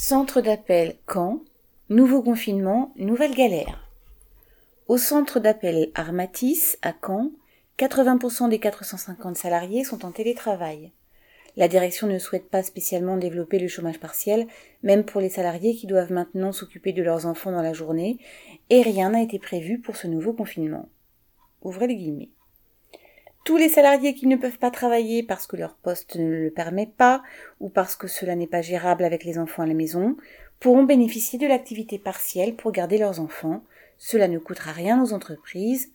Centre d'appel Caen, nouveau confinement, nouvelle galère. Au centre d'appel Armatis à Caen, 80% des 450 salariés sont en télétravail. La direction ne souhaite pas spécialement développer le chômage partiel, même pour les salariés qui doivent maintenant s'occuper de leurs enfants dans la journée, et rien n'a été prévu pour ce nouveau confinement. Ouvrez les guillemets. Tous les salariés qui ne peuvent pas travailler parce que leur poste ne le permet pas ou parce que cela n'est pas gérable avec les enfants à la maison pourront bénéficier de l'activité partielle pour garder leurs enfants. Cela ne coûtera rien aux entreprises.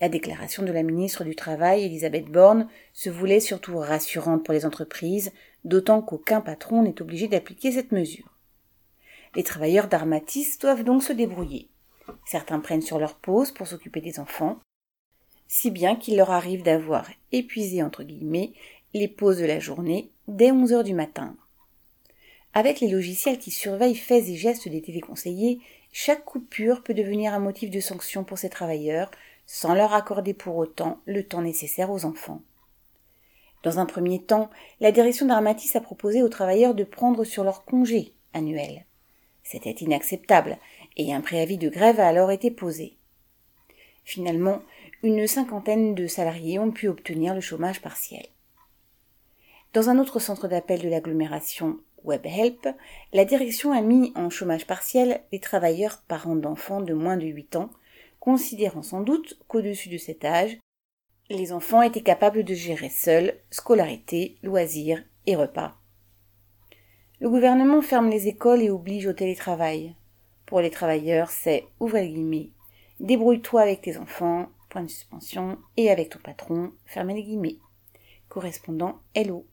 La déclaration de la ministre du Travail, Elisabeth Borne, se voulait surtout rassurante pour les entreprises, d'autant qu'aucun patron n'est obligé d'appliquer cette mesure. Les travailleurs d'Armatis doivent donc se débrouiller. Certains prennent sur leur pause pour s'occuper des enfants, si bien qu'il leur arrive d'avoir épuisé entre guillemets les pauses de la journée dès 11 heures du matin. Avec les logiciels qui surveillent faits et gestes des téléconseillers, chaque coupure peut devenir un motif de sanction pour ces travailleurs, sans leur accorder pour autant le temps nécessaire aux enfants. Dans un premier temps, la direction d'Armatis a proposé aux travailleurs de prendre sur leur congé annuel. C'était inacceptable, et un préavis de grève a alors été posé. Finalement, une cinquantaine de salariés ont pu obtenir le chômage partiel. Dans un autre centre d'appel de l'agglomération WebHelp, la direction a mis en chômage partiel les travailleurs parents d'enfants de moins de 8 ans, considérant sans doute qu'au-dessus de cet âge, les enfants étaient capables de gérer seuls scolarité, loisirs et repas. Le gouvernement ferme les écoles et oblige au télétravail. Pour les travailleurs, c'est, ouvrez guillemets, débrouille-toi avec tes enfants, point de suspension, et avec ton patron, fermez les guillemets. Correspondant Hello.